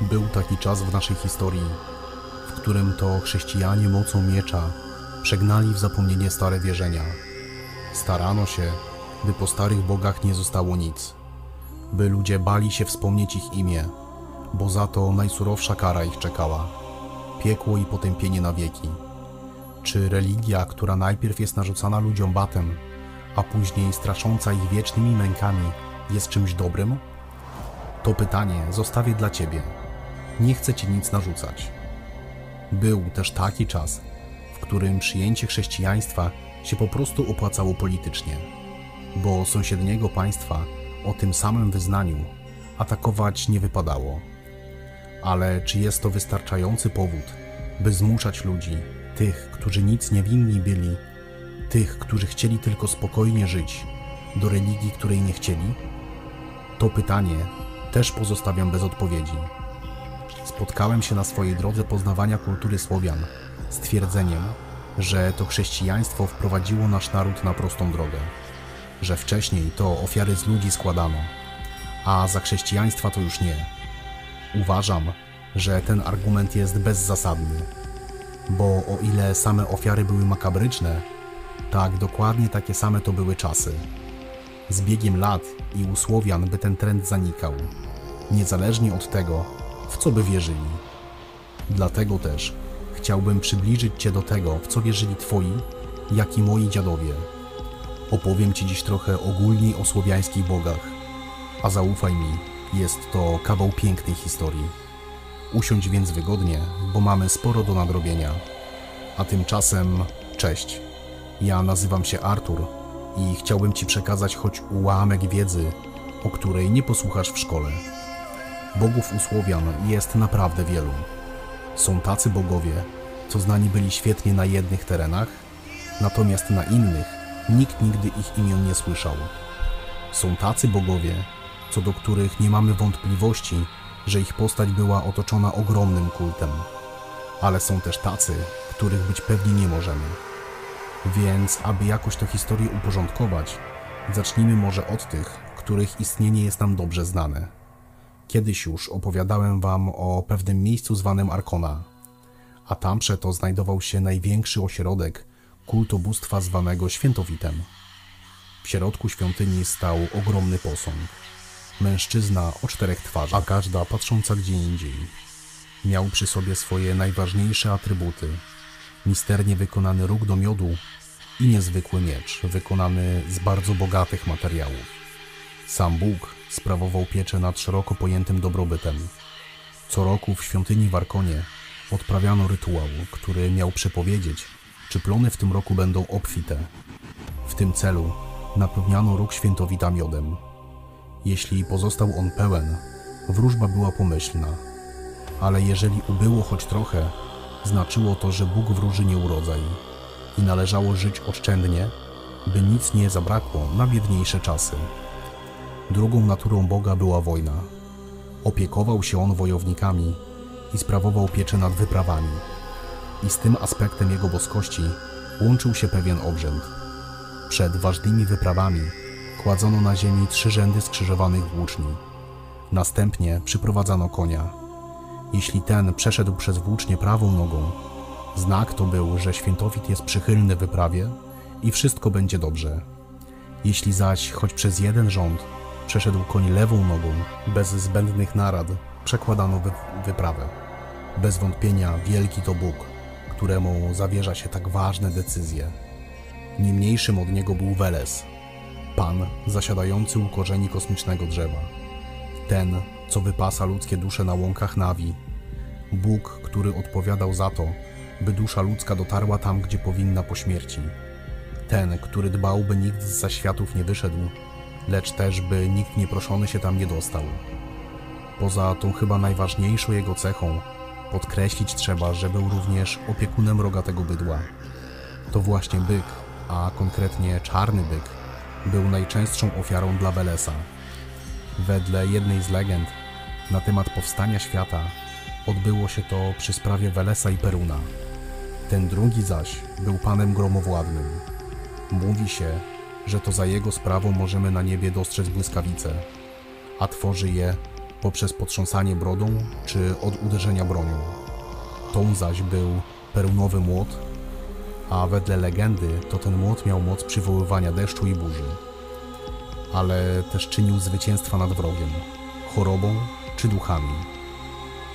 Był taki czas w naszej historii, w którym to chrześcijanie mocą miecza przegnali w zapomnienie stare wierzenia. Starano się, by po starych bogach nie zostało nic, by ludzie bali się wspomnieć ich imię, bo za to najsurowsza kara ich czekała piekło i potępienie na wieki. Czy religia, która najpierw jest narzucana ludziom batem, a później strasząca ich wiecznymi mękami, jest czymś dobrym? To pytanie zostawię dla ciebie. Nie chcę ci nic narzucać. Był też taki czas, w którym przyjęcie chrześcijaństwa się po prostu opłacało politycznie, bo sąsiedniego państwa o tym samym wyznaniu atakować nie wypadało. Ale czy jest to wystarczający powód, by zmuszać ludzi, tych, którzy nic nie winni byli, tych, którzy chcieli tylko spokojnie żyć, do religii, której nie chcieli? To pytanie też pozostawiam bez odpowiedzi. Spotkałem się na swojej drodze poznawania kultury Słowian z twierdzeniem, że to chrześcijaństwo wprowadziło nasz naród na prostą drogę, że wcześniej to ofiary z ludzi składano, a za chrześcijaństwa to już nie. Uważam, że ten argument jest bezzasadny, bo o ile same ofiary były makabryczne, tak dokładnie takie same to były czasy. Z biegiem lat i u Słowian by ten trend zanikał, niezależnie od tego, w co by wierzyli. Dlatego też chciałbym przybliżyć Cię do tego, w co wierzyli Twoi, jak i moi dziadowie. Opowiem Ci dziś trochę ogólniej o słowiańskich bogach, a zaufaj mi, jest to kawał pięknej historii. Usiądź więc wygodnie, bo mamy sporo do nadrobienia. A tymczasem cześć. Ja nazywam się Artur i chciałbym Ci przekazać choć ułamek wiedzy, o której nie posłuchasz w szkole. Bogów u Słowian jest naprawdę wielu. Są tacy bogowie, co znani byli świetnie na jednych terenach, natomiast na innych nikt nigdy ich imion nie słyszał. Są tacy bogowie, co do których nie mamy wątpliwości, że ich postać była otoczona ogromnym kultem. Ale są też tacy, których być pewni nie możemy. Więc, aby jakoś tę historię uporządkować, zacznijmy może od tych, których istnienie jest nam dobrze znane. Kiedyś już opowiadałem wam o pewnym miejscu zwanym Arkona, a tam przeto znajdował się największy ośrodek kultu bóstwa zwanego Świętowitem. W środku świątyni stał ogromny posąg. Mężczyzna o czterech twarzach, a każda patrząca gdzie indziej. Miał przy sobie swoje najważniejsze atrybuty. Misternie wykonany róg do miodu i niezwykły miecz, wykonany z bardzo bogatych materiałów. Sam Bóg sprawował pieczę nad szeroko pojętym dobrobytem. Co roku w świątyni w Arkonie odprawiano rytuał, który miał przepowiedzieć, czy plony w tym roku będą obfite. W tym celu napełniano róg świętowita miodem. Jeśli pozostał on pełen, wróżba była pomyślna, ale jeżeli ubyło choć trochę, znaczyło to, że Bóg wróży nieurodzaj i należało żyć oszczędnie, by nic nie zabrakło na biedniejsze czasy. Drugą naturą Boga była wojna. Opiekował się on wojownikami i sprawował pieczę nad wyprawami. I z tym aspektem jego boskości łączył się pewien obrzęd. Przed ważnymi wyprawami kładzono na ziemi trzy rzędy skrzyżowanych włóczni. Następnie przyprowadzano konia. Jeśli ten przeszedł przez włócznie prawą nogą, znak to był, że świętowit jest przychylny wyprawie i wszystko będzie dobrze. Jeśli zaś choć przez jeden rząd przeszedł koń lewą nogą, bez zbędnych narad, przekładano wy wyprawę. Bez wątpienia wielki to Bóg, któremu zawierza się tak ważne decyzje. Nie mniejszym od niego był Weles, Pan zasiadający u korzeni kosmicznego drzewa. Ten, co wypasa ludzkie dusze na łąkach Nawi. Bóg, który odpowiadał za to, by dusza ludzka dotarła tam, gdzie powinna po śmierci. Ten, który dbał, by nikt z zaświatów nie wyszedł, lecz też, by nikt nieproszony się tam nie dostał. Poza tą chyba najważniejszą jego cechą, podkreślić trzeba, że był również opiekunem rogatego bydła. To właśnie byk, a konkretnie czarny byk, był najczęstszą ofiarą dla Welesa. Wedle jednej z legend na temat powstania świata odbyło się to przy sprawie Welesa i Peruna. Ten drugi zaś był panem gromowładnym. Mówi się, że to za jego sprawą możemy na niebie dostrzec błyskawice, a tworzy je poprzez potrząsanie brodą czy od uderzenia bronią. Tą zaś był perunowy młot, a wedle legendy to ten młot miał moc przywoływania deszczu i burzy. Ale też czynił zwycięstwa nad wrogiem, chorobą czy duchami.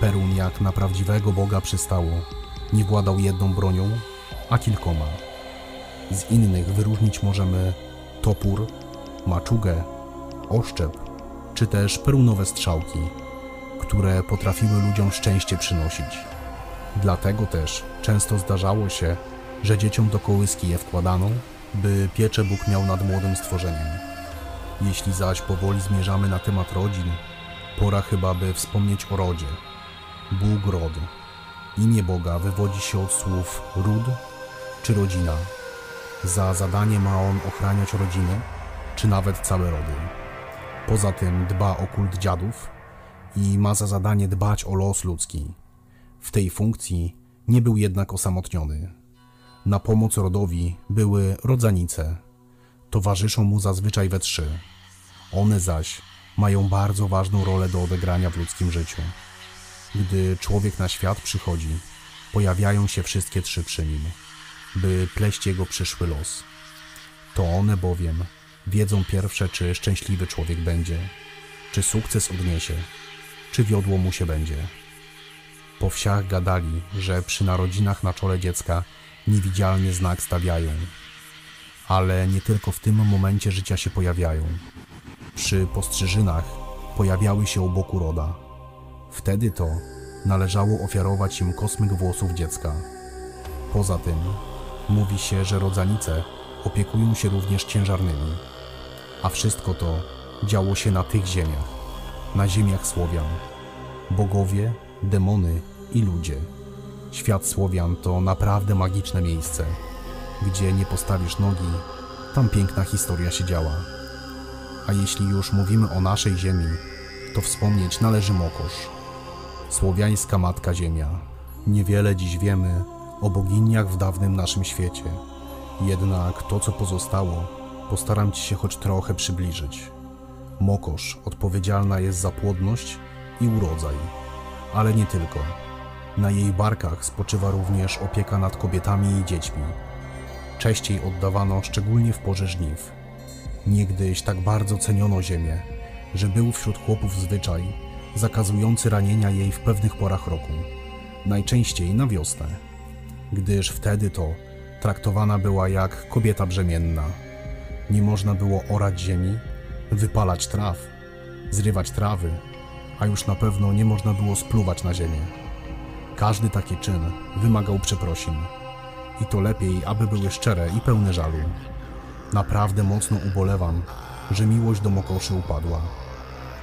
Perun jak na prawdziwego Boga przystało, nie władał jedną bronią, a kilkoma. Z innych wyróżnić możemy topór, maczugę, oszczep, czy też perunowe strzałki, które potrafiły ludziom szczęście przynosić. Dlatego też często zdarzało się, że dzieciom do kołyski je wkładano, by piecze Bóg miał nad młodym stworzeniem. Jeśli zaś powoli zmierzamy na temat rodzin, pora chyba by wspomnieć o rodzie. Bóg rod. Imię Boga wywodzi się od słów ród czy rodzina. Za zadanie ma on ochraniać rodziny, czy nawet całe rody. Poza tym dba o kult dziadów i ma za zadanie dbać o los ludzki. W tej funkcji nie był jednak osamotniony. Na pomoc rodowi były rodzanice. Towarzyszą mu zazwyczaj we trzy. One zaś mają bardzo ważną rolę do odegrania w ludzkim życiu. Gdy człowiek na świat przychodzi, pojawiają się wszystkie trzy przy nim, by pleść jego przyszły los. To one bowiem wiedzą pierwsze, czy szczęśliwy człowiek będzie, czy sukces odniesie, czy wiodło mu się będzie. Po wsiach gadali, że przy narodzinach na czole dziecka niewidzialnie znak stawiają, ale nie tylko w tym momencie życia się pojawiają. Przy postrzyżynach pojawiały się u boku roda. Wtedy to należało ofiarować im kosmyk włosów dziecka. Poza tym mówi się, że rodzanice opiekują się również ciężarnymi, a wszystko to działo się na tych ziemiach, na ziemiach Słowian. Bogowie, demony i ludzie. Świat Słowian to naprawdę magiczne miejsce. Gdzie nie postawisz nogi, tam piękna historia się działa. A jeśli już mówimy o naszej ziemi, to wspomnieć należy Mokosz. Słowiańska Matka Ziemia. Niewiele dziś wiemy o boginiach w dawnym naszym świecie. Jednak to, co pozostało, postaram Ci się choć trochę przybliżyć. Mokosz odpowiedzialna jest za płodność i urodzaj, ale nie tylko. Na jej barkach spoczywa również opieka nad kobietami i dziećmi. Częściej oddawano szczególnie w porze żniw. Niegdyś tak bardzo ceniono ziemię, że był wśród chłopów zwyczaj zakazujący ranienia jej w pewnych porach roku, najczęściej na wiosnę, gdyż wtedy to traktowana była jak kobieta brzemienna. Nie można było orać ziemi, wypalać traw, zrywać trawy, a już na pewno nie można było spluwać na ziemię. Każdy taki czyn wymagał przeprosin. I to lepiej, aby były szczere i pełne żalu. Naprawdę mocno ubolewam, że miłość do Mokoszy upadła.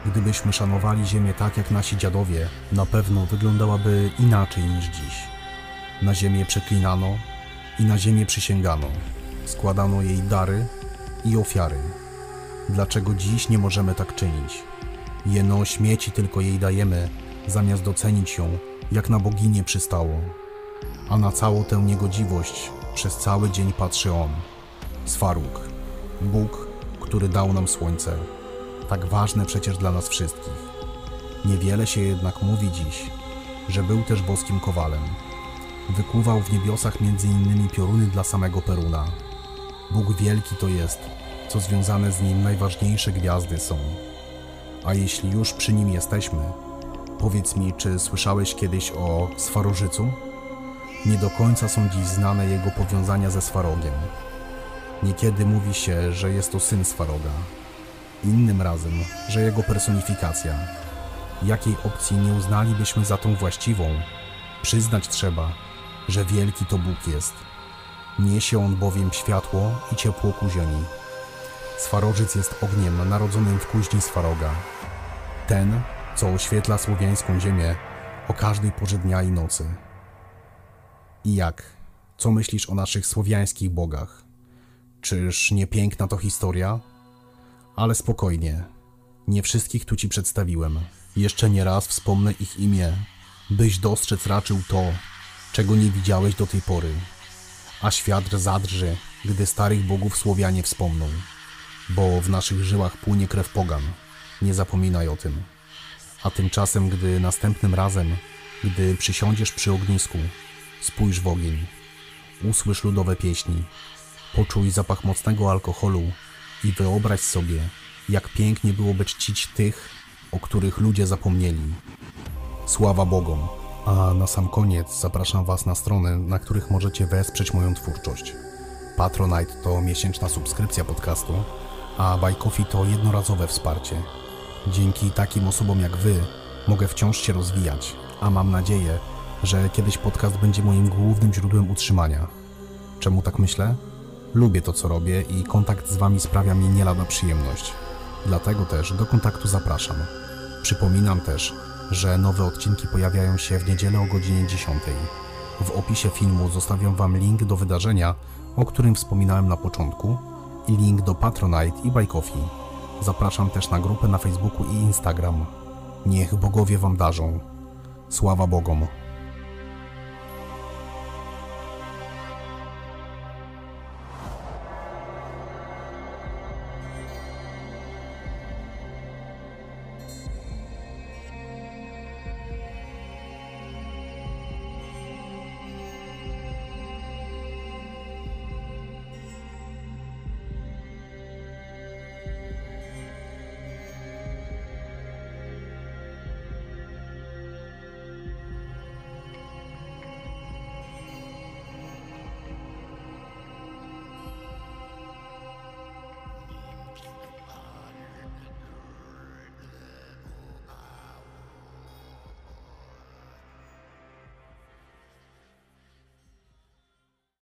Gdybyśmy szanowali ziemię tak jak nasi dziadowie, na pewno wyglądałaby inaczej niż dziś. Na ziemię przeklinano i na ziemię przysięgano. Składano jej dary i ofiary. Dlaczego dziś nie możemy tak czynić? Jeno śmieci tylko jej dajemy, zamiast docenić ją jak na boginię przystało. A na całą tę niegodziwość przez cały dzień patrzy on. Sfaruk, Bóg, który dał nam słońce, tak ważne przecież dla nas wszystkich. Niewiele się jednak mówi dziś, że był też boskim kowalem. Wykuwał w niebiosach innymi pioruny dla samego Peruna. Bóg wielki to jest, co związane z nim najważniejsze gwiazdy są. A jeśli już przy nim jesteśmy, Powiedz mi, czy słyszałeś kiedyś o Swarożycu? Nie do końca są dziś znane jego powiązania ze Swarogiem. Niekiedy mówi się, że jest to syn Swaroga. Innym razem, że jego personifikacja. Jakiej opcji nie uznalibyśmy za tą właściwą? Przyznać trzeba, że wielki to Bóg jest. Niesie on bowiem światło i ciepło ku ziemi. Swarożyc jest ogniem narodzonym w kuźni Swaroga. Ten, co oświetla słowiańską ziemię o każdej porze dnia i nocy. I jak? Co myślisz o naszych słowiańskich bogach? Czyż nie piękna to historia? Ale spokojnie, nie wszystkich tu ci przedstawiłem. Jeszcze nie raz wspomnę ich imię, byś dostrzec raczył to, czego nie widziałeś do tej pory. A świat zadrży, gdy starych bogów Słowianie wspomną, bo w naszych żyłach płynie krew pogan. Nie zapominaj o tym A tymczasem, gdy następnym razem, gdy przysiądziesz przy ognisku, spójrz w ogień, usłysz ludowe pieśni, poczuj zapach mocnego alkoholu i wyobraź sobie, jak pięknie byłoby czcić tych, o których ludzie zapomnieli. Sława Bogom! A na sam koniec zapraszam Was na strony, na których możecie wesprzeć moją twórczość. Patronite to miesięczna subskrypcja podcastu, a Buy Coffee to jednorazowe wsparcie. Dzięki takim osobom jak Wy mogę wciąż się rozwijać, a mam nadzieję, że kiedyś podcast będzie moim głównym źródłem utrzymania. Czemu tak myślę? Lubię to, co robię i kontakt z Wami sprawia mi nie lada przyjemność. Dlatego też do kontaktu zapraszam. Przypominam też, że nowe odcinki pojawiają się w niedzielę o godzinie 10. W opisie filmu zostawiam Wam link do wydarzenia, o którym wspominałem na początku i link do Patronite i Buy. Zapraszam też na grupę na Facebooku i Instagram. Niech bogowie Wam darzą. Sława Bogom.